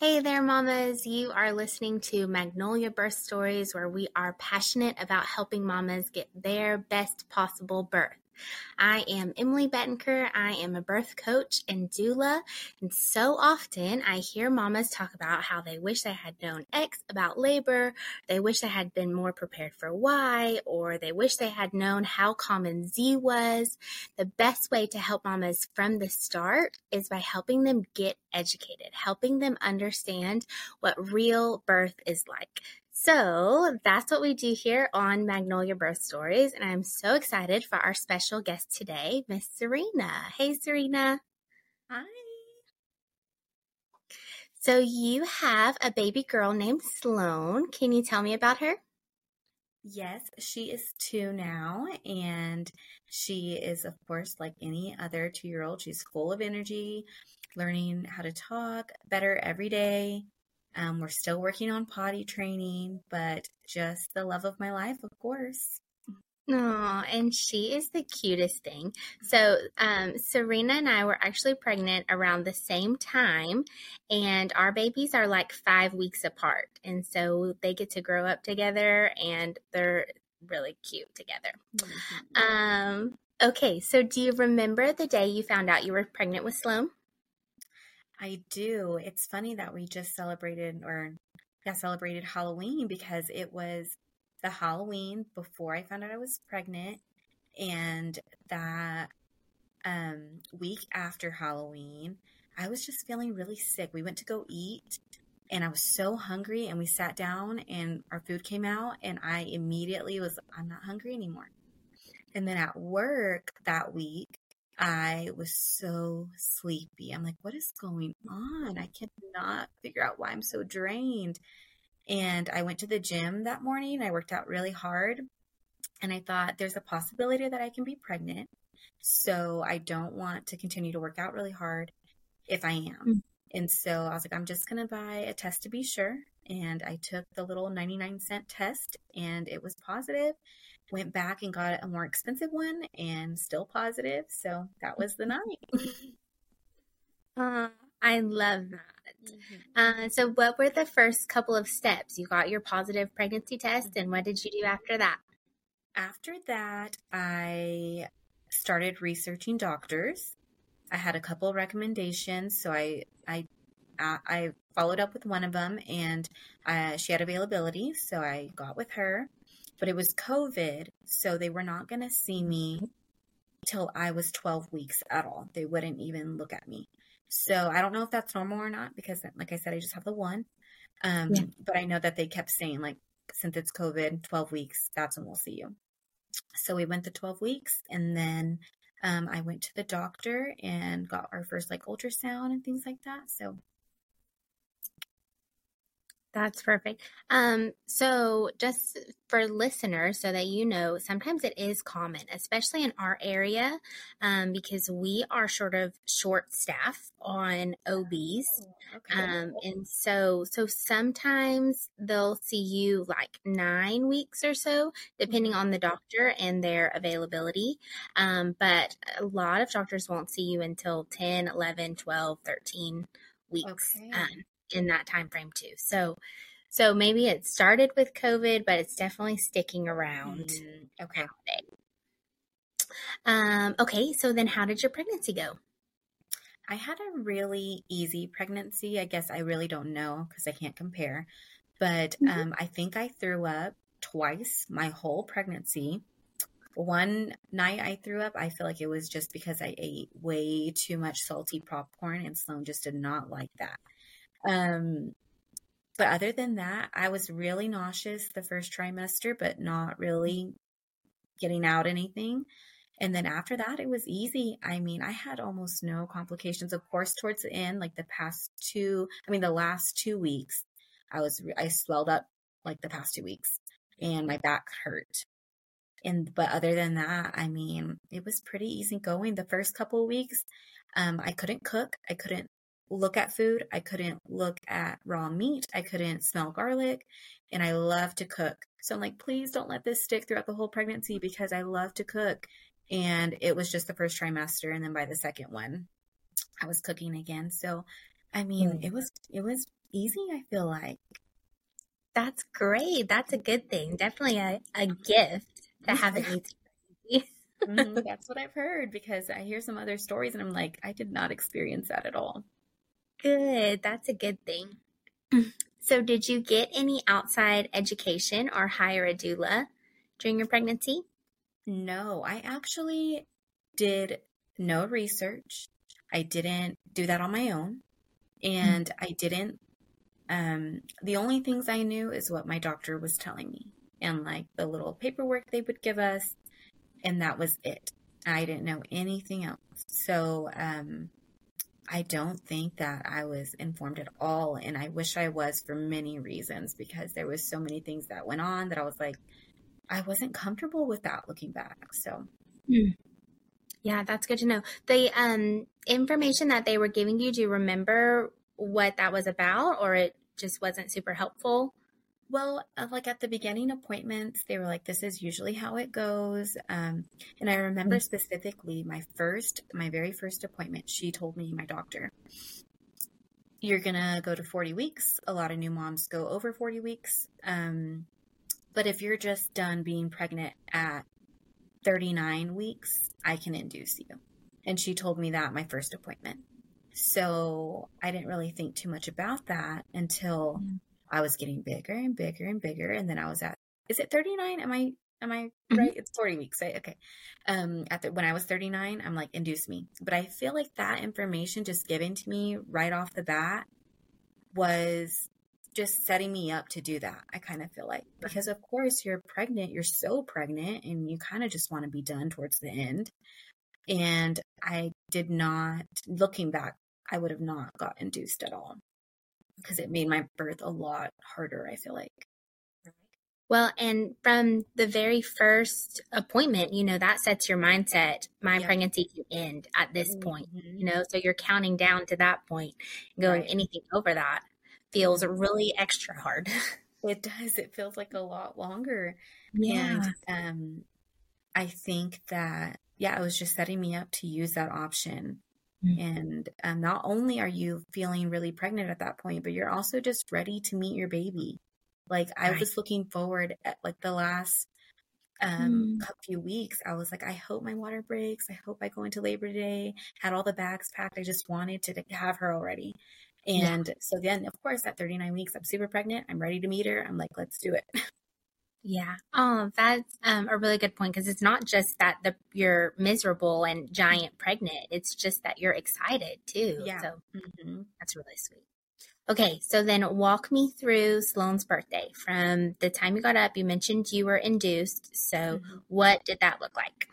Hey there, mamas. You are listening to Magnolia Birth Stories, where we are passionate about helping mamas get their best possible birth. I am Emily Bettenker. I am a birth coach and doula. And so often I hear mamas talk about how they wish they had known X about labor, they wish they had been more prepared for Y, or they wish they had known how common Z was. The best way to help mamas from the start is by helping them get educated, helping them understand what real birth is like. So that's what we do here on Magnolia Birth Stories. And I'm so excited for our special guest today, Miss Serena. Hey, Serena. Hi. So you have a baby girl named Sloan. Can you tell me about her? Yes, she is two now, and she is, of course, like any other two year old. She's full of energy, learning how to talk better every day. Um, we're still working on potty training, but just the love of my life, of course. Oh, and she is the cutest thing. So, um, Serena and I were actually pregnant around the same time, and our babies are like five weeks apart. And so they get to grow up together, and they're really cute together. Mm-hmm. Um, okay, so do you remember the day you found out you were pregnant with Sloan? I do. It's funny that we just celebrated or yeah, celebrated Halloween because it was the Halloween before I found out I was pregnant and that um week after Halloween, I was just feeling really sick. We went to go eat and I was so hungry and we sat down and our food came out and I immediately was I'm not hungry anymore. And then at work that week, I was so sleepy. I'm like, what is going on? I cannot figure out why I'm so drained. And I went to the gym that morning. I worked out really hard. And I thought there's a possibility that I can be pregnant. So I don't want to continue to work out really hard if I am. Mm-hmm. And so I was like, I'm just going to buy a test to be sure. And I took the little 99 cent test and it was positive went back and got a more expensive one and still positive. So that was the night. uh, I love that. Mm-hmm. Uh, so, what were the first couple of steps? You got your positive pregnancy test, and what did you do after that? After that, I started researching doctors. I had a couple recommendations, so I I I followed up with one of them, and uh, she had availability, so I got with her but it was COVID, so they were not going to see me till I was 12 weeks at all. They wouldn't even look at me. So I don't know if that's normal or not because, like I said, I just have the one. Um, yeah. But I know that they kept saying, like, since it's COVID, 12 weeks, that's when we'll see you. So we went to 12 weeks and then um, I went to the doctor and got our first like ultrasound and things like that. So that's perfect. Um, so just for listeners, so that you know, sometimes it is common, especially in our area, um, because we are sort of short staff on OBs. Oh, okay. Um, and so, so sometimes they'll see you like nine weeks or so, depending mm-hmm. on the doctor and their availability. Um, but a lot of doctors won't see you until 10, 11, 12, 13 weeks. Okay. Um, in that time frame too. So so maybe it started with COVID, but it's definitely sticking around. Mm, okay. Um, okay, so then how did your pregnancy go? I had a really easy pregnancy. I guess I really don't know because I can't compare. But mm-hmm. um, I think I threw up twice my whole pregnancy. One night I threw up, I feel like it was just because I ate way too much salty popcorn, and Sloan just did not like that. Um, but other than that, I was really nauseous the first trimester, but not really getting out anything. And then after that, it was easy. I mean, I had almost no complications. Of course, towards the end, like the past two, I mean, the last two weeks, I was, I swelled up like the past two weeks and my back hurt. And, but other than that, I mean, it was pretty easy going. The first couple weeks, um, I couldn't cook. I couldn't look at food. I couldn't look at raw meat. I couldn't smell garlic. And I love to cook. So I'm like, please don't let this stick throughout the whole pregnancy because I love to cook. And it was just the first trimester. And then by the second one, I was cooking again. So I mean, mm. it was it was easy, I feel like. That's great. That's a good thing. Definitely a, a gift to have an easy mm-hmm. That's what I've heard because I hear some other stories and I'm like, I did not experience that at all. Good. That's a good thing. So, did you get any outside education or hire a doula during your pregnancy? No, I actually did no research. I didn't do that on my own. And mm-hmm. I didn't, um, the only things I knew is what my doctor was telling me and like the little paperwork they would give us. And that was it. I didn't know anything else. So, um, I don't think that I was informed at all. And I wish I was for many reasons because there was so many things that went on that I was like, I wasn't comfortable with that looking back. So, mm. yeah, that's good to know. The um, information that they were giving you, do you remember what that was about or it just wasn't super helpful? Well, uh, like at the beginning appointments, they were like, this is usually how it goes. Um, and I remember mm-hmm. specifically my first, my very first appointment, she told me, my doctor, you're going to go to 40 weeks. A lot of new moms go over 40 weeks. Um, but if you're just done being pregnant at 39 weeks, I can induce you. And she told me that my first appointment. So I didn't really think too much about that until mm-hmm. I was getting bigger and bigger and bigger. And then I was at, is it 39? Am I, am I mm-hmm. right? It's 40 weeks. Right? Okay. Um, at the, when I was 39, I'm like, induce me. But I feel like that information just given to me right off the bat was just setting me up to do that. I kind of feel like because of course you're pregnant, you're so pregnant and you kind of just want to be done towards the end. And I did not looking back, I would have not got induced at all because it made my birth a lot harder, I feel like. Well, and from the very first appointment, you know, that sets your mindset. My yeah. pregnancy can end at this mm-hmm. point, you know, so you're counting down to that point, going right. anything over that feels really extra hard. It does. It feels like a lot longer. Yeah. And um, I think that, yeah, it was just setting me up to use that option Mm-hmm. And um, not only are you feeling really pregnant at that point, but you're also just ready to meet your baby. Like I was looking forward at like the last um mm. few weeks. I was like i hope my water breaks. I hope i go into labor today had all the bags packed. I just wanted to have her already. And yeah. so then of course at 39 weeks i'm super pregnant. I'm ready to meet her. I'm like let's do it Yeah. Oh, that's um, a really good point because it's not just that the you're miserable and giant pregnant. It's just that you're excited too. Yeah. So mm-hmm. that's really sweet. Okay, so then walk me through Sloan's birthday. From the time you got up, you mentioned you were induced. So mm-hmm. what did that look like?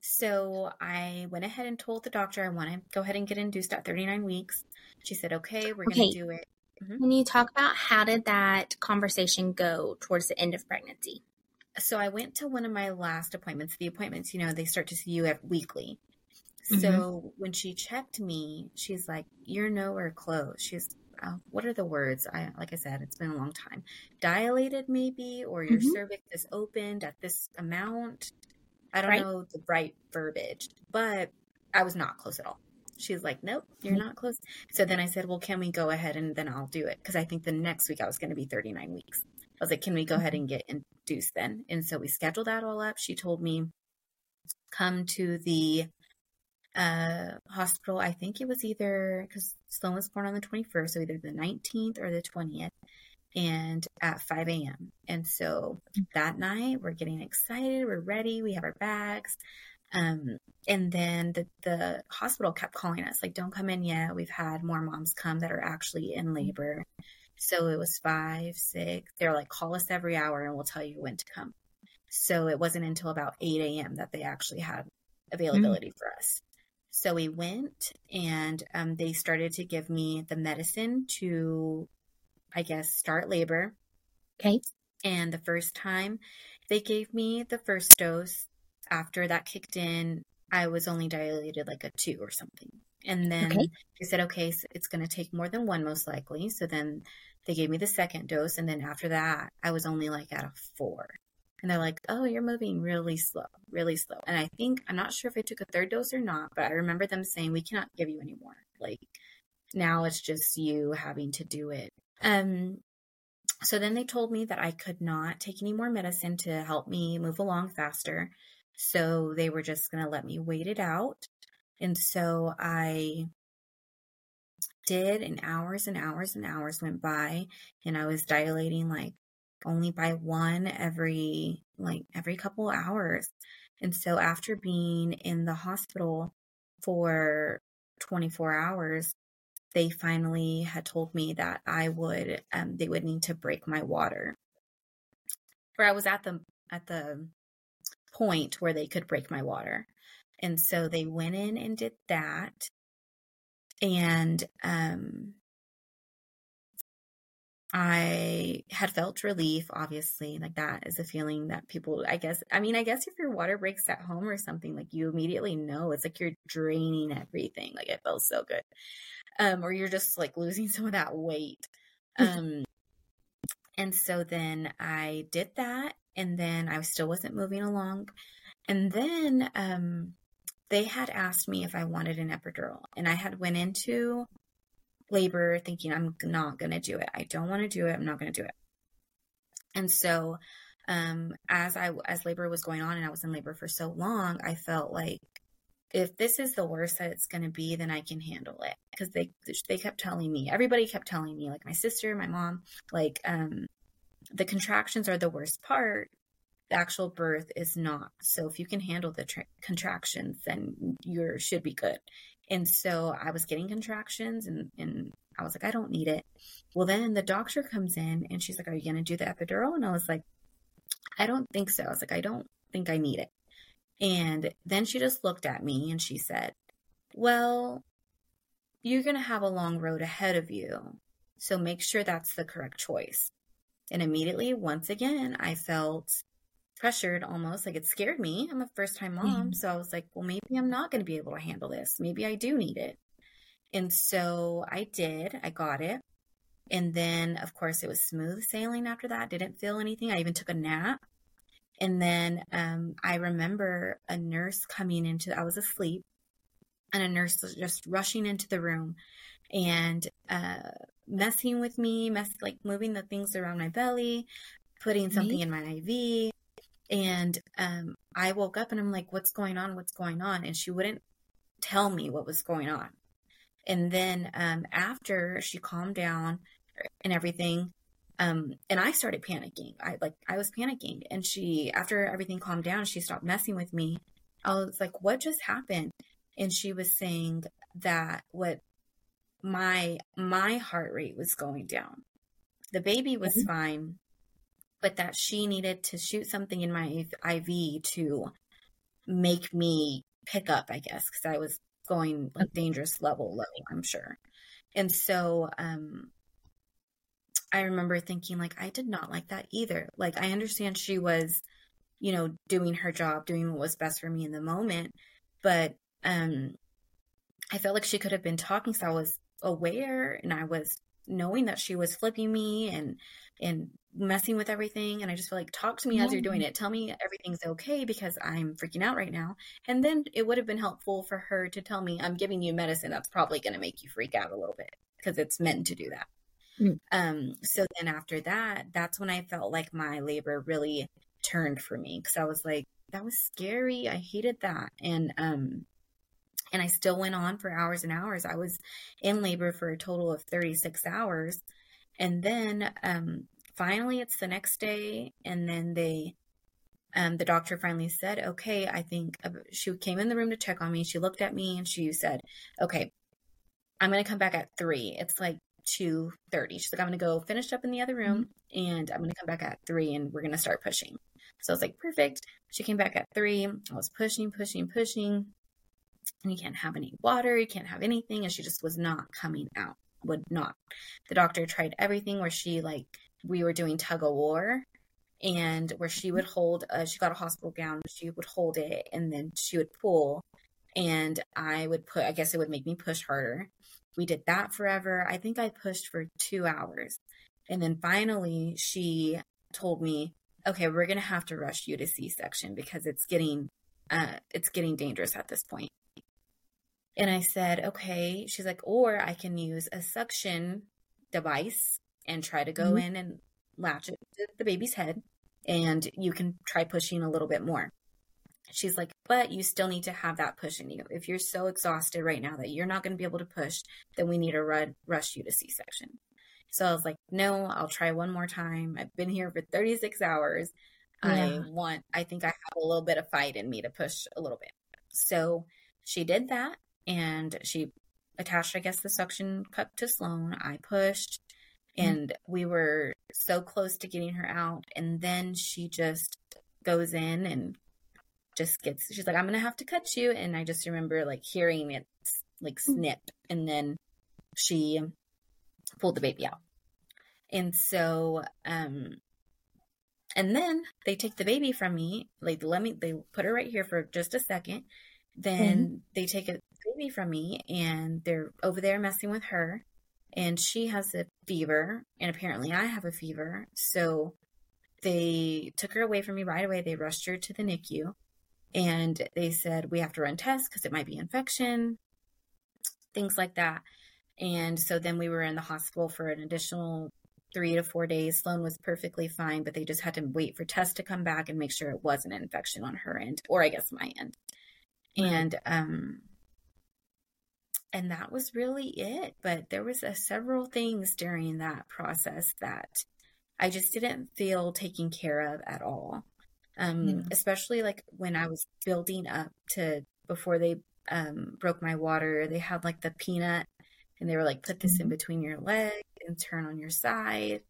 So I went ahead and told the doctor I want to go ahead and get induced at 39 weeks. She said, okay, we're okay. going to do it. Mm-hmm. Can you talk about how did that conversation go towards the end of pregnancy? So I went to one of my last appointments. The appointments, you know, they start to see you at weekly. So mm-hmm. when she checked me, she's like, "You're nowhere close." She's, uh, "What are the words?" I like I said, it's been a long time. Dilated, maybe, or your mm-hmm. cervix is opened at this amount. I don't right. know the right verbiage, but I was not close at all. She's like, nope, you're mm-hmm. not close. So then I said, well, can we go ahead and then I'll do it? Because I think the next week I was going to be 39 weeks. I was like, can we go ahead mm-hmm. and get induced then? And so we scheduled that all up. She told me, come to the uh, hospital. I think it was either because Sloan was born on the 21st, so either the 19th or the 20th, and at 5 a.m. And so mm. that night, we're getting excited. We're ready. We have our bags. Um, and then the, the hospital kept calling us, like, don't come in yet. We've had more moms come that are actually in labor. So it was five, six. They're like, call us every hour and we'll tell you when to come. So it wasn't until about 8 a.m. that they actually had availability mm-hmm. for us. So we went and um, they started to give me the medicine to, I guess, start labor. Okay. And the first time they gave me the first dose, after that kicked in, I was only dilated like a two or something. And then okay. they said, okay, so it's going to take more than one most likely. So then they gave me the second dose. And then after that, I was only like at a four. And they're like, oh, you're moving really slow, really slow. And I think, I'm not sure if I took a third dose or not, but I remember them saying, we cannot give you any more. Like, now it's just you having to do it. Um, so then they told me that I could not take any more medicine to help me move along faster. So they were just going to let me wait it out. And so I did, and hours and hours and hours went by, and I was dilating like only by one every like every couple hours. And so after being in the hospital for 24 hours, they finally had told me that I would um, they would need to break my water. Where I was at the at the point where they could break my water. And so they went in and did that. And um I had felt relief, obviously. Like that is a feeling that people, I guess, I mean, I guess if your water breaks at home or something, like you immediately know it's like you're draining everything. Like it feels so good. Um, or you're just like losing some of that weight. Um, and so then I did that and then I still wasn't moving along. And then, um, they had asked me if I wanted an epidural and I had went into labor thinking I'm not going to do it. I don't want to do it. I'm not going to do it. And so um, as I as labor was going on and I was in labor for so long, I felt like if this is the worst that it's going to be, then I can handle it because they they kept telling me, everybody kept telling me, like my sister, my mom, like um, the contractions are the worst part. The actual birth is not. So if you can handle the tra- contractions, then you should be good. And so I was getting contractions and, and I was like, I don't need it. Well, then the doctor comes in and she's like, Are you going to do the epidural? And I was like, I don't think so. I was like, I don't think I need it. And then she just looked at me and she said, Well, you're going to have a long road ahead of you. So make sure that's the correct choice. And immediately, once again, I felt pressured almost like it scared me. I'm a first time mom. Mm-hmm. So I was like, well, maybe I'm not going to be able to handle this. Maybe I do need it. And so I did. I got it. And then, of course, it was smooth sailing after that. Didn't feel anything. I even took a nap. And then um, I remember a nurse coming into, I was asleep, and a nurse was just rushing into the room and uh, messing with me, mess like moving the things around my belly, putting something mm-hmm. in my IV, and um, I woke up and I'm like, what's going on? What's going on? And she wouldn't tell me what was going on. And then um, after she calmed down and everything, um, and I started panicking. I like I was panicking, and she after everything calmed down, she stopped messing with me. I was like, "What just happened?" And she was saying that what my my heart rate was going down. The baby was mm-hmm. fine, but that she needed to shoot something in my IV to make me pick up, I guess, because I was going like dangerous level low, I'm sure. And so um I remember thinking like I did not like that either. Like I understand she was, you know, doing her job, doing what was best for me in the moment, but um I felt like she could have been talking so I was aware and I was knowing that she was flipping me and and messing with everything and I just feel like talk to me as you're doing it. Tell me everything's okay because I'm freaking out right now. And then it would have been helpful for her to tell me I'm giving you medicine that's probably going to make you freak out a little bit because it's meant to do that. Mm. Um so then after that, that's when I felt like my labor really turned for me cuz I was like that was scary. I hated that. And um and I still went on for hours and hours. I was in labor for a total of 36 hours. And then um, finally, it's the next day, and then they, um, the doctor finally said, "Okay, I think." Uh, she came in the room to check on me. She looked at me and she said, "Okay, I'm going to come back at three. It's like two thirty. She's like, "I'm going to go finish up in the other room, mm-hmm. and I'm going to come back at three, and we're going to start pushing." So I was like, "Perfect." She came back at three. I was pushing, pushing, pushing and you can't have any water, you can't have anything. And she just was not coming out, would not. The doctor tried everything where she, like, we were doing tug of war and where she would hold, uh, she got a hospital gown, she would hold it and then she would pull. And I would put, I guess it would make me push harder. We did that forever. I think I pushed for two hours. And then finally, she told me, okay, we're going to have to rush you to C section because it's getting, uh, it's getting dangerous at this point. And I said, okay. She's like, or I can use a suction device and try to go mm-hmm. in and latch it to the baby's head. And you can try pushing a little bit more. She's like, but you still need to have that push in you. If you're so exhausted right now that you're not going to be able to push, then we need to run, rush you to C section. So I was like, no, I'll try one more time. I've been here for 36 hours. Yeah. I want, I think I have a little bit of fight in me to push a little bit. So she did that and she attached, I guess, the suction cup to Sloan. I pushed mm-hmm. and mm-hmm. we were so close to getting her out. And then she just goes in and just gets, she's like, I'm going to have to cut you. And I just remember like hearing it like mm. snip. And then she pulled the baby out. And so, um, and then they take the baby from me. Like, let me, they put her right here for just a second. Then mm-hmm. they take a baby from me and they're over there messing with her. And she has a fever. And apparently I have a fever. So they took her away from me right away. They rushed her to the NICU and they said, we have to run tests because it might be infection, things like that. And so then we were in the hospital for an additional three to four days. Sloan was perfectly fine, but they just had to wait for tests to come back and make sure it wasn't an infection on her end, or I guess my end. And um and that was really it. But there was a, several things during that process that I just didn't feel taken care of at all. Um, yeah. especially like when I was building up to before they um, broke my water, they had like the peanut and they were like, put this in mm-hmm. between your leg and turn on your side.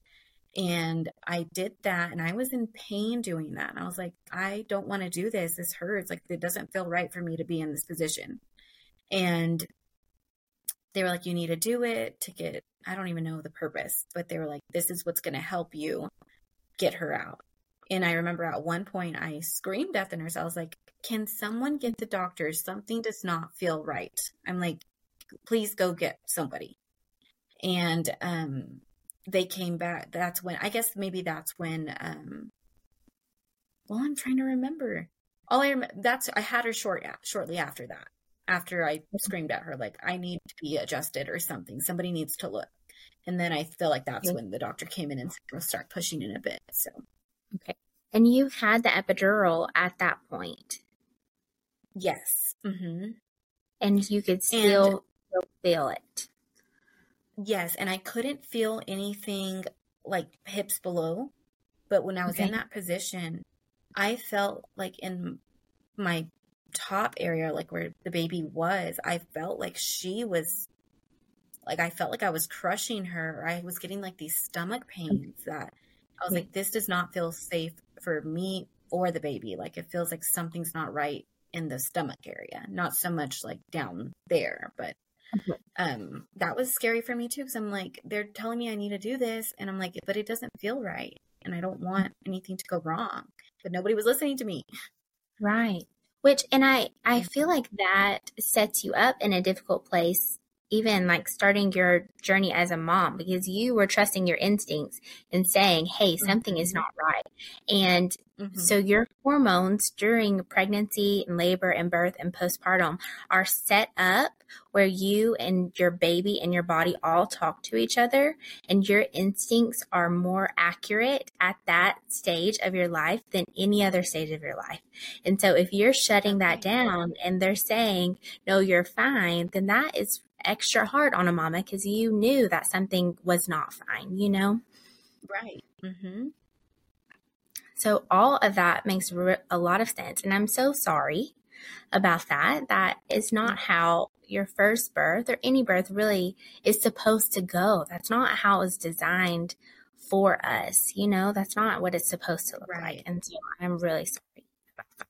And I did that and I was in pain doing that. And I was like, I don't want to do this. This hurts. Like, it doesn't feel right for me to be in this position. And they were like, you need to do it to get, I don't even know the purpose, but they were like, this is what's going to help you get her out. And I remember at one point I screamed at the nurse. I was like, can someone get the doctor? Something does not feel right. I'm like, please go get somebody. And um, they came back. That's when, I guess maybe that's when, um, well, I'm trying to remember. All I remember, that's, I had her short, shortly after that, after I screamed at her, like, I need to be adjusted or something. Somebody needs to look. And then I feel like that's when the doctor came in and said, we'll start pushing in a bit. So, okay. And you had the epidural at that point. Yes. Mm-hmm. And you could still still feel it. Yes, and I couldn't feel anything like hips below, but when I was okay. in that position, I felt like in my top area, like where the baby was, I felt like she was like I felt like I was crushing her. I was getting like these stomach pains that I was like, this does not feel safe for me or the baby. Like it feels like something's not right in the stomach area, not so much like down there, but um, that was scary for me too because I'm like, they're telling me I need to do this, and I'm like, but it doesn't feel right, and I don't want anything to go wrong. But nobody was listening to me. Right. Which, and I, I mm-hmm. feel like that sets you up in a difficult place even like starting your journey as a mom because you were trusting your instincts and saying, Hey, something mm-hmm. is not right. And mm-hmm. so your hormones during pregnancy and labor and birth and postpartum are set up where you and your baby and your body all talk to each other and your instincts are more accurate at that stage of your life than any other stage of your life. And so if you're shutting that down and they're saying, no, you're fine, then that is extra hard on a mama because you knew that something was not fine, you know? Right. Mm-hmm. So all of that makes a lot of sense. And I'm so sorry about that. That is not mm-hmm. how your first birth or any birth really is supposed to go. That's not how it's designed for us. You know, that's not what it's supposed to look right. like. And so I'm really sorry about that.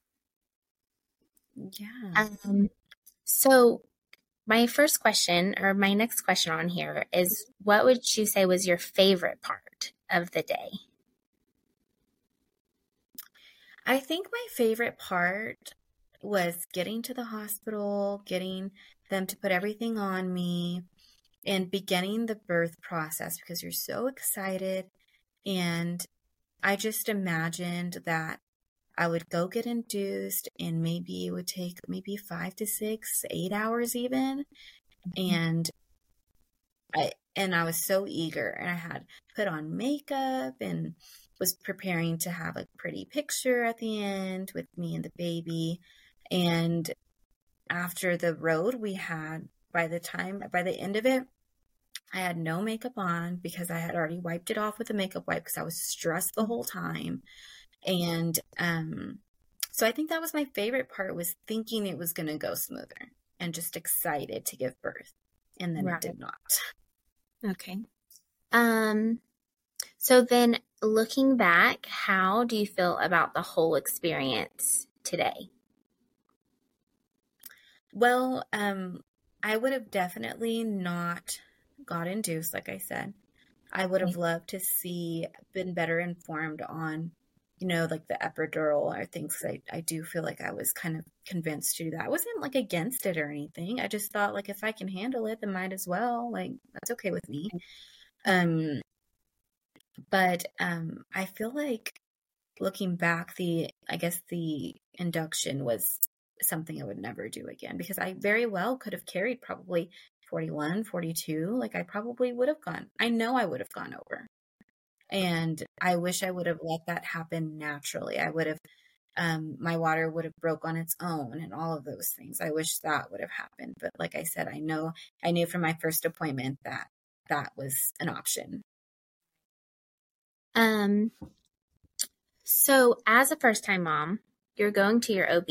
Yeah. Um, so my first question, or my next question on here, is what would you say was your favorite part of the day? I think my favorite part was getting to the hospital, getting them to put everything on me, and beginning the birth process because you're so excited. And I just imagined that I would go get induced, and maybe it would take maybe five to six, eight hours even. Mm-hmm. And I and I was so eager, and I had put on makeup and was preparing to have a pretty picture at the end with me and the baby. And after the road we had, by the time, by the end of it, I had no makeup on because I had already wiped it off with a makeup wipe because I was stressed the whole time. And um, so I think that was my favorite part was thinking it was going to go smoother and just excited to give birth. And then right. it did not. Okay. Um, so then looking back, how do you feel about the whole experience today? Well, um, I would have definitely not got induced, like I said. I would have loved to see been better informed on, you know, like the epidural or things. I, I do feel like I was kind of convinced to do that. I wasn't like against it or anything. I just thought like if I can handle it, then might as well. Like that's okay with me. Um, but um, I feel like looking back, the I guess the induction was something I would never do again because I very well could have carried probably 41, 42. Like I probably would have gone. I know I would have gone over. And I wish I would have let that happen naturally. I would have um, my water would have broke on its own and all of those things. I wish that would have happened. But like I said, I know I knew from my first appointment that that was an option. Um, so as a first time mom, you're going to your OB.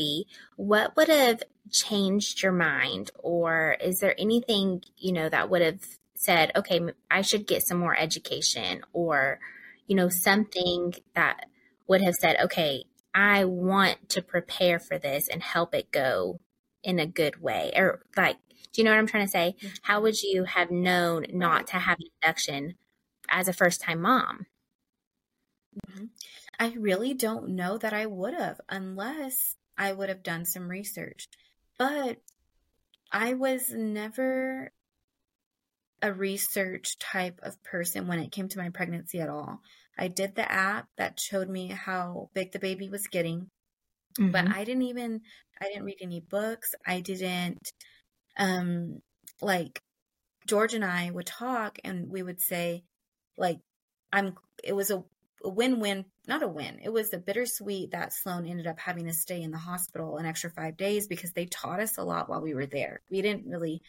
What would have changed your mind? Or is there anything, you know, that would have said, okay, I should get some more education or, you know, something that would have said, okay, I want to prepare for this and help it go in a good way? Or like, do you know what I'm trying to say? Mm-hmm. How would you have known not to have an induction as a first time mom? Mm-hmm. I really don't know that I would have unless I would have done some research. But I was never a research type of person when it came to my pregnancy at all. I did the app that showed me how big the baby was getting, mm-hmm. but I didn't even I didn't read any books. I didn't um like George and I would talk and we would say like I'm it was a a win-win, not a win. It was a bittersweet that Sloan ended up having to stay in the hospital an extra five days because they taught us a lot while we were there. We didn't really,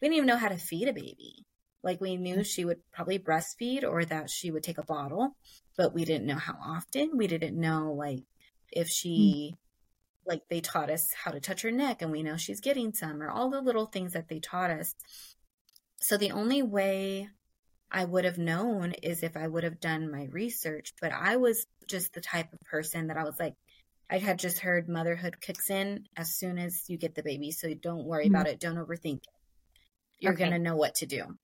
we didn't even know how to feed a baby. Like we knew she would probably breastfeed or that she would take a bottle, but we didn't know how often. We didn't know like if she, mm-hmm. like they taught us how to touch her neck and we know she's getting some or all the little things that they taught us. So the only way I would have known is if I would have done my research. But I was just the type of person that I was like, I had just heard motherhood kicks in as soon as you get the baby. So don't worry mm-hmm. about it. Don't overthink it. You're okay. going to know what to do.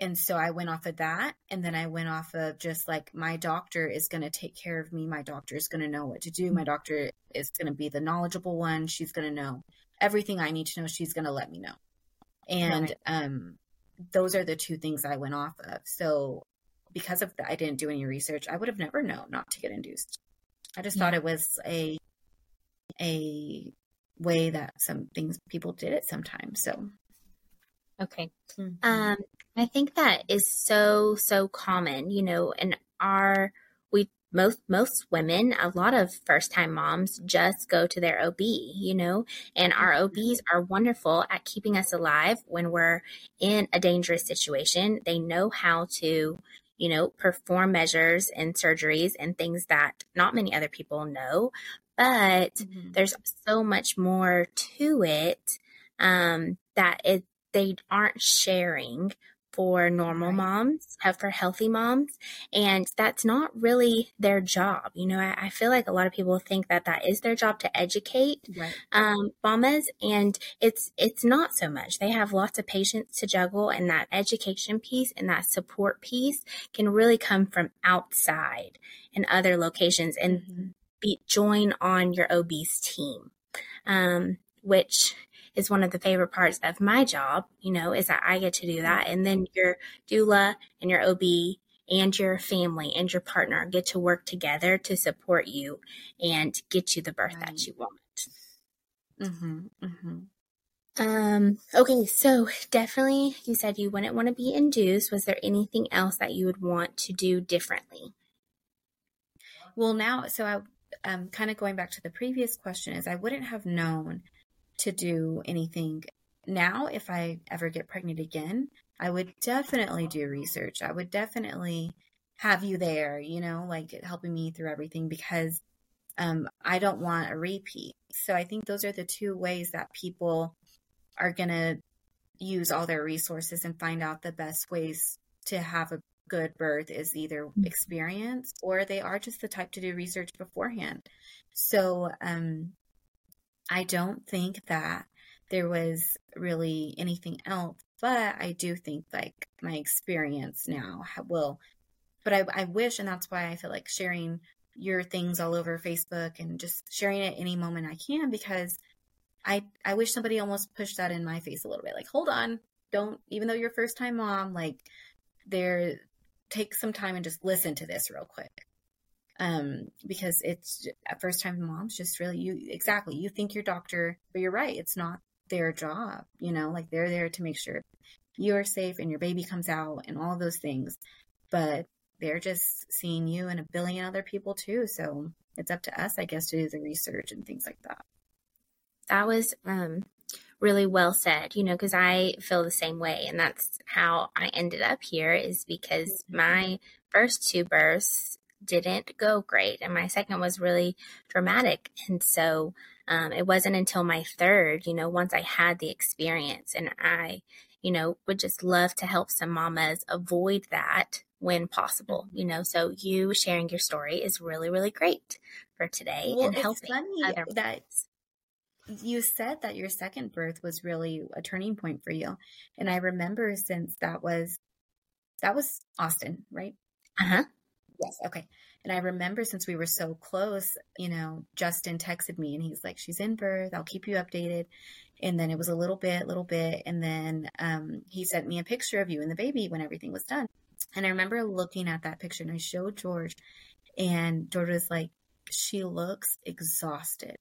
And so I went off of that. And then I went off of just like, my doctor is going to take care of me. My doctor is going to know what to do. My doctor is going to be the knowledgeable one. She's going to know everything I need to know. She's going to let me know. And, right. um, those are the two things I went off of. So because of that, I didn't do any research. I would have never known not to get induced. I just yeah. thought it was a a way that some things people did it sometimes. So okay, mm-hmm. um, I think that is so so common. You know, in our we most most women, a lot of first time moms just go to their OB, you know, and our mm-hmm. OBs are wonderful at keeping us alive when we're in a dangerous situation. They know how to, you know, perform measures and surgeries and things that not many other people know. But mm-hmm. there's so much more to it um, that it they aren't sharing for normal moms, for healthy moms, and that's not really their job. You know, I, I, feel like a lot of people think that that is their job to educate right. um, mamas, and it's it's not so much. They have lots of patients to juggle, and that education piece and that support piece can really come from outside and other locations, and mm-hmm. be join on your OB's team, um, which is one of the favorite parts of my job, you know, is that I get to do that. And then your doula and your OB and your family and your partner get to work together to support you and get you the birth right. that you want. Mm-hmm, mm-hmm. Um, okay, so definitely you said you wouldn't want to be induced. Was there anything else that you would want to do differently? Well, now, so I, um, kind of going back to the previous question is I wouldn't have known to do anything now if I ever get pregnant again. I would definitely do research. I would definitely have you there, you know, like helping me through everything because um, I don't want a repeat. So I think those are the two ways that people are going to use all their resources and find out the best ways to have a good birth is either mm-hmm. experience or they are just the type to do research beforehand. So um, I don't think that there was really anything else, but I do think like my experience now will. But I, I wish, and that's why I feel like sharing your things all over Facebook and just sharing it any moment I can because I I wish somebody almost pushed that in my face a little bit. Like, hold on, don't even though you're first time mom, like there take some time and just listen to this real quick. Um, because it's at first time moms just really you exactly you think your doctor, but you're right, it's not their job, you know, like they're there to make sure you're safe and your baby comes out and all those things. But they're just seeing you and a billion other people too. So it's up to us, I guess, to do the research and things like that that was um, really well said, you know, because I feel the same way. And that's how I ended up here is because my first two births didn't go great. And my second was really dramatic. And so um, it wasn't until my third, you know, once I had the experience and I, you know, would just love to help some mamas avoid that when possible, you know. So you sharing your story is really, really great for today well, and helping other that you said that your second birth was really a turning point for you. And I remember since that was that was Austin, right? Uh-huh. Yes, okay. And I remember since we were so close, you know, Justin texted me and he's like, She's in birth, I'll keep you updated. And then it was a little bit, little bit, and then um, he sent me a picture of you and the baby when everything was done. And I remember looking at that picture and I showed George, and George was like, She looks exhausted.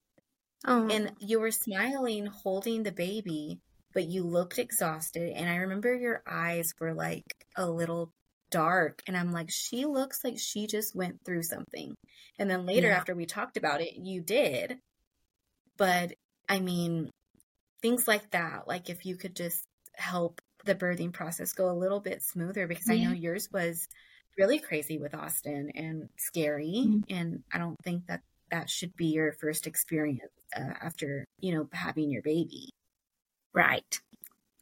Oh. And you were smiling, holding the baby, but you looked exhausted. And I remember your eyes were like a little dark. And I'm like, she looks like she just went through something. And then later, yeah. after we talked about it, you did. But I mean, things like that, like if you could just help the birthing process go a little bit smoother, because. I know yours was really crazy with Austin and scary. Mm-hmm. And I don't think that that should be your first experience uh, after you know having your baby right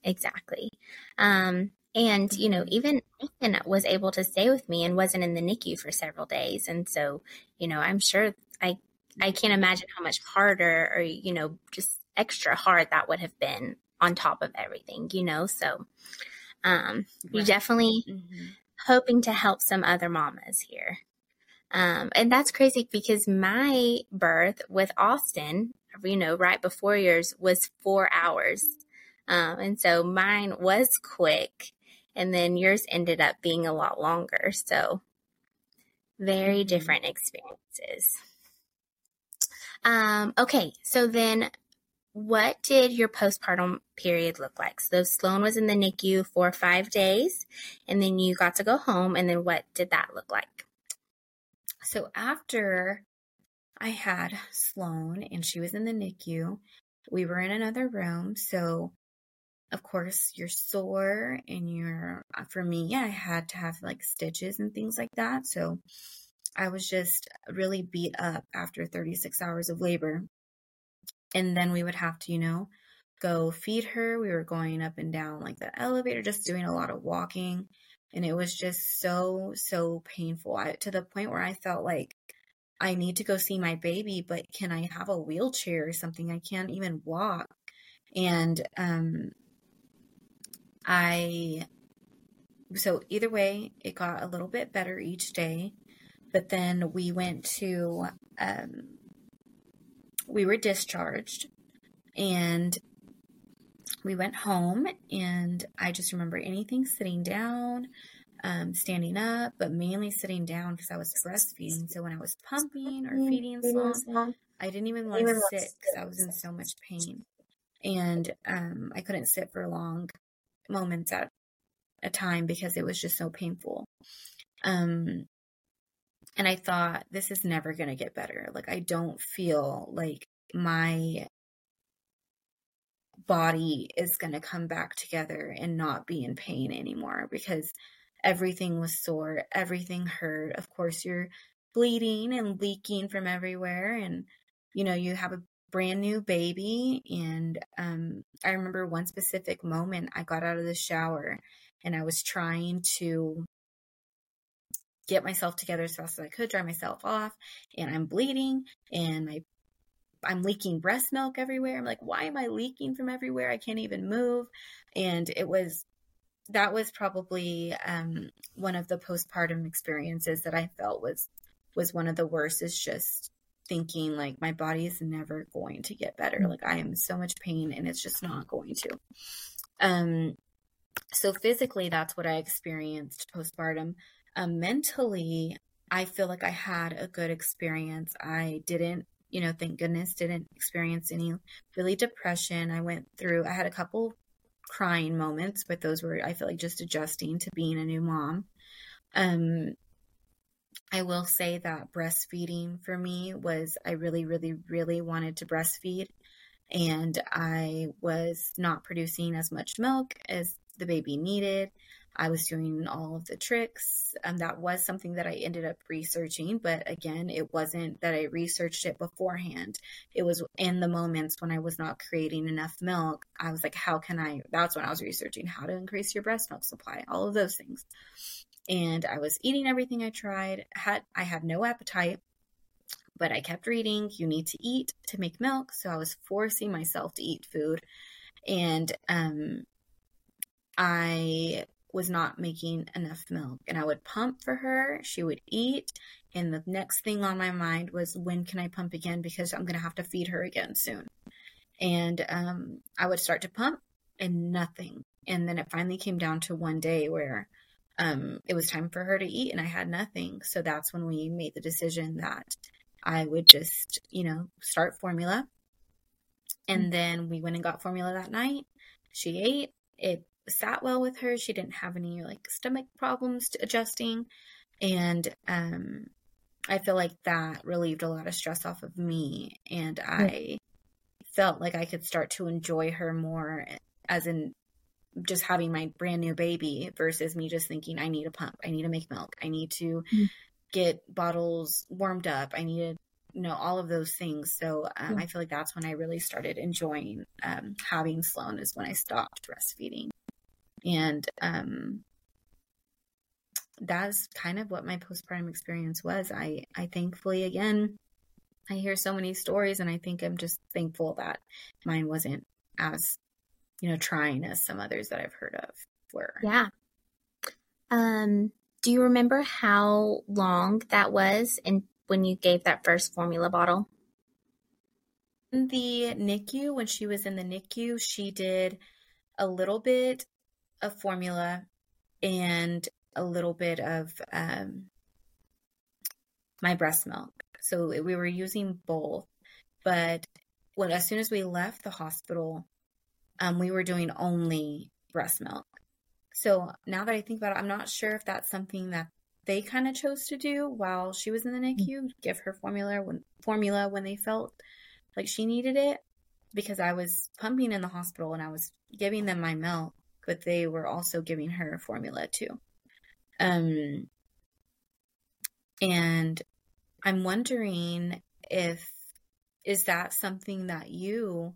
exactly um and you know even Ethan was able to stay with me and wasn't in the NICU for several days and so you know I'm sure I I can't imagine how much harder or you know just extra hard that would have been on top of everything you know so um right. we definitely mm-hmm. hoping to help some other mamas here um, and that's crazy because my birth with Austin, you know, right before yours was four hours. Um, and so mine was quick and then yours ended up being a lot longer. So very mm-hmm. different experiences. Um, okay. So then what did your postpartum period look like? So Sloan was in the NICU for five days and then you got to go home. And then what did that look like? So after I had Sloan and she was in the NICU, we were in another room. So of course you're sore and you're uh, for me yeah, i had to have like stitches and things like that so i was just really beat up after 36 hours of labor and then we would have to you know go feed her we were going up and down like the elevator just doing a lot of walking and it was just so, so painful I, to the point where I felt like I need to go see my baby, but can I have a wheelchair or something? I can't even walk. And, um, I, so either way, it got a little bit better each day. But then we went to, um, we were discharged and we went home and I just remember anything sitting down. um, standing up, but mainly sitting down because I was breastfeeding. So when I was pumping or feeding Sloan, I didn't even want to sit because I was in so much pain. And um, I couldn't sit for long moments at a time because it was just so painful. Um, and I thought, this is never going to get better. Like, I don't feel like my body is going to come back together and not be in pain anymore because everything was sore, everything hurt. Of course, you're bleeding and leaking from everywhere, and you know, you have a brand new baby. And um, I remember one specific moment I got out of the shower and I was trying to get myself together as fast as I could, dry myself off, and I'm bleeding and my I'm leaking breast milk everywhere. I'm like, why am I leaking from everywhere? I can't even move. And it was that was probably um, one of the postpartum experiences that I felt was was one of the worst. Is just thinking like my body is never going to get better. Mm. Like I am so much pain and it's just not going to. Um, so physically, that's what I experienced postpartum. Um, mentally, I feel like I had a good experience. I didn't, you know, thank goodness, didn't experience any really depression. I went through, I had a couple crying moments, but those were, I feel like, just adjusting to being a new mom. Um, I will say that breastfeeding for me was, I really, really, really wanted to breastfeed. And I was not producing as much milk as the baby needed. I was doing all of the tricks. and that was something that I ended up researching, but again, it wasn't that I researched it beforehand. It was in the moments when I was not creating enough milk. I was like, how can I? That's when I was researching how to increase your breast milk supply, all of those things. And I was eating everything I tried. Had I had no appetite, but I kept reading. You need to eat to make milk, so I was forcing myself to eat food, and um, I was not making enough milk and I would pump for her. She would eat. And the next thing on my mind was, when can I pump again? Because I'm going to have to feed her again soon. And um, I would start to pump and nothing. And then it finally came down to one day where um, it was time for her to eat and I had nothing. So that's when we made the decision that I would just, you know, start formula. And mm-hmm. then we went and got formula that night. She ate. It sat well with her. She didn't have any like stomach problems adjusting. And um, I feel like that relieved a lot of stress off of me. And I felt like I could start to enjoy her more as in just having my brand new baby versus me just thinking I need a pump, I need to make milk, I need to mm. get bottles warmed up, I need to you know all of those things. So um, mm. I feel like that's when I really started enjoying um, having Sloan is when I stopped breastfeeding and um, that's kind of what my postpartum experience was. I I thankfully again I hear so many stories and I think I'm just thankful that mine wasn't as you know trying as some others that I've heard of were. Yeah. Um do you remember how long that was and when you gave that first formula bottle? The NICU when she was in the NICU, she did a little bit of formula and a little bit of um, my breast milk. So we were using both, but when as soon as we left the hospital, um, we were doing only breast milk. So now that I think about it, I'm not sure if that's something that they kind of chose to do while she was in the NICU, mm-hmm. give her formula when formula when they felt like she needed it, because I was pumping in the hospital and I was giving them my milk but they were also giving her formula too. Um, and I'm wondering if is that something that you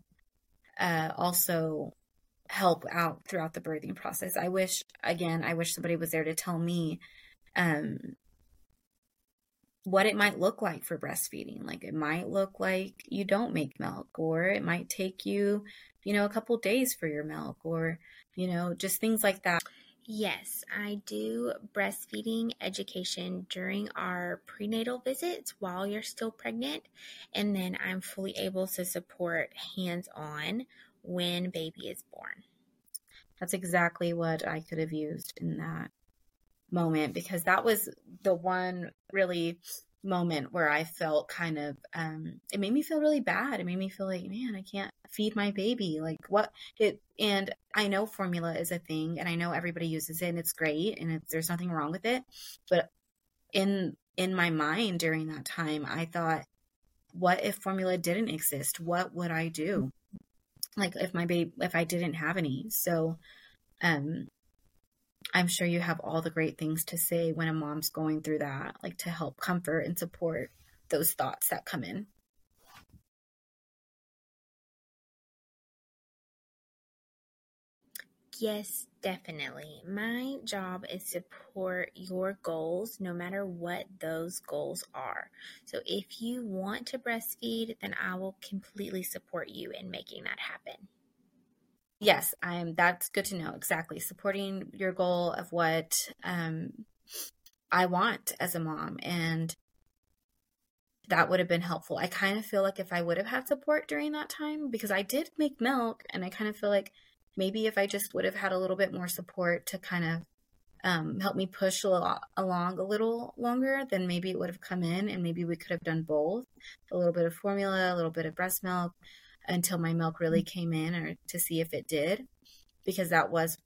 uh, also help out throughout the birthing process. I wish again, I wish somebody was there to tell me um, what it might look like for breastfeeding. Like it might look like you don't make milk, or it might take you, you know, a couple days for your milk, or you know, just things like that. Yes, I do breastfeeding education during our prenatal visits while you're still pregnant. And then I'm fully able to support hands on when baby is born. That's exactly what I could have used in that moment because that was the one really moment where I felt kind of um it made me feel really bad. It made me feel like, man, I can't feed my baby. Like what it and I know formula is a thing and I know everybody uses it and it's great and there's nothing wrong with it. But in in my mind during that time, I thought what if formula didn't exist? What would I do? Like if my baby if I didn't have any. So um I'm sure you have all the great things to say when a mom's going through that, like to help comfort and support those thoughts that come in. Yes, definitely. My job is to support your goals no matter what those goals are. So if you want to breastfeed, then I will completely support you in making that happen. Yes, I'm that's good to know. Exactly. Supporting your goal of what um I want as a mom and that would have been helpful. I kind of feel like if I would have had support during that time because I did make milk and I kind of feel like maybe if I just would have had a little bit more support to kind of um, help me push a lot, along a little longer, then maybe it would have come in and maybe we could have done both a little bit of formula, a little bit of breast milk until my milk really came in or to see if it did because that was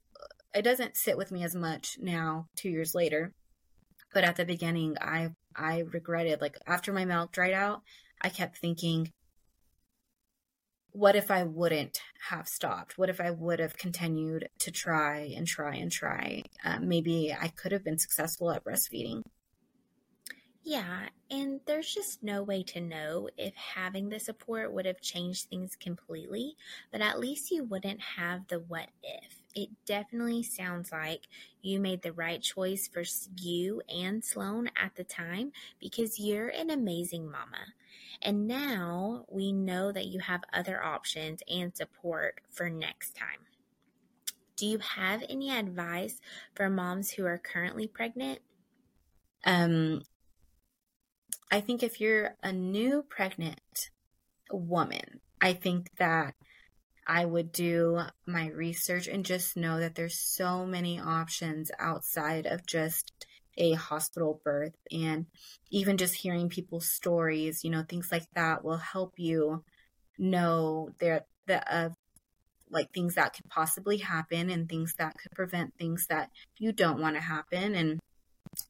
it doesn't sit with me as much now 2 years later but at the beginning I I regretted like after my milk dried out I kept thinking what if I wouldn't have stopped? What if I would have continued to try and try and try? Um, maybe I could have been successful at breastfeeding. Yeah, and there's just no way to know if having the support would have changed things completely, but at least you wouldn't have the what if. It definitely sounds like you made the right choice for you and Sloan at the time because you're an amazing mama. And now we know that you have other options and support for next time. Do you have any advice for moms who are currently pregnant? Um, I think if you're a new pregnant woman, I think that I would do my research and just know that there's so many options outside of just a hospital birth and even just hearing people's stories, you know, things like that will help you know there the uh, like things that could possibly happen and things that could prevent things that you don't want to happen and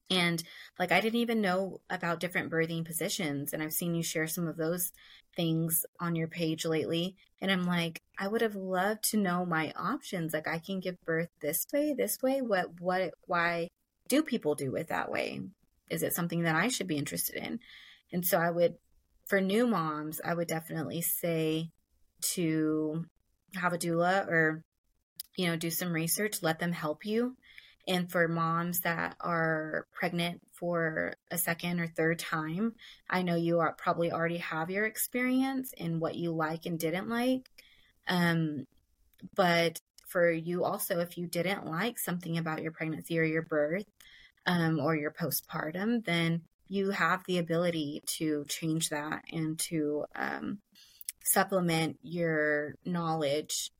and like I didn't even know about different birthing positions and I've seen you share some of those things on your page lately and I'm like I would have loved to know my options. Like I can give birth this way this way. What what why do people do it that way? Is it something that I should be interested in? And so I would for new moms I would definitely say to have a doula or you know do some research let them help you and for moms that are pregnant for a second or third time, I know you are probably already have your experience in what you like and didn't like. Um, but for you also, if you didn't like something about your pregnancy or your birth um, or your postpartum, then you have the ability to change that and to um, supplement your knowledge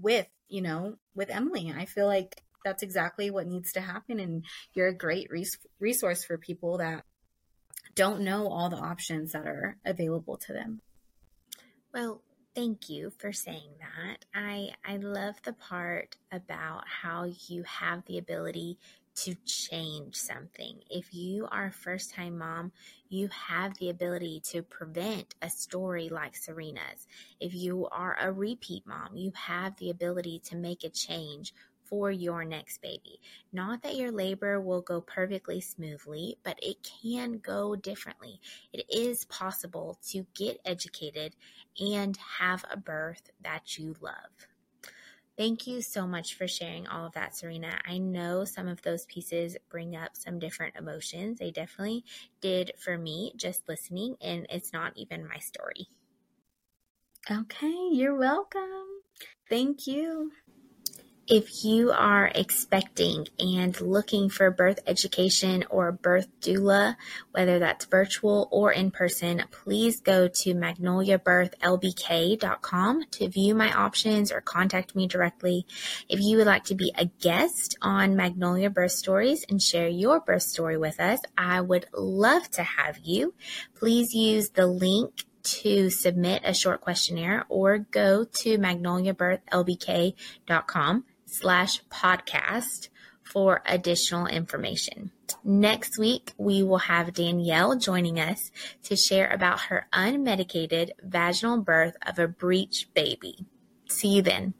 with, you know, with Emily. I feel like that's exactly what needs to happen. And you're a great res- resource for people that don't know all the options that are available to them. Well, thank you for saying that. I I love the part about how you have the ability to change something. If you are a first time mom, you have the ability to prevent a story like Serena's. If you are a repeat mom, you have the ability to make a change for your next baby. Not that your labor will go perfectly smoothly, but it can go differently. It is possible to get educated and have a birth that you love. Thank you so much for sharing all of that, Serena. I know some of those pieces bring up some different emotions. They definitely did for me just listening, and it's not even my story. Okay, you're welcome. Thank you. If you are expecting and looking for birth education or birth doula, whether that's virtual or in person, please go to magnoliabirthlbk.com to view my options or contact me directly. If you would like to be a guest on Magnolia Birth Stories and share your birth story with us, I would love to have you. Please use the link to submit a short questionnaire or go to magnoliabirthlbk.com slash podcast for additional information. Next week, we will have Danielle joining us to share about her unmedicated vaginal birth of a breech baby. See you then.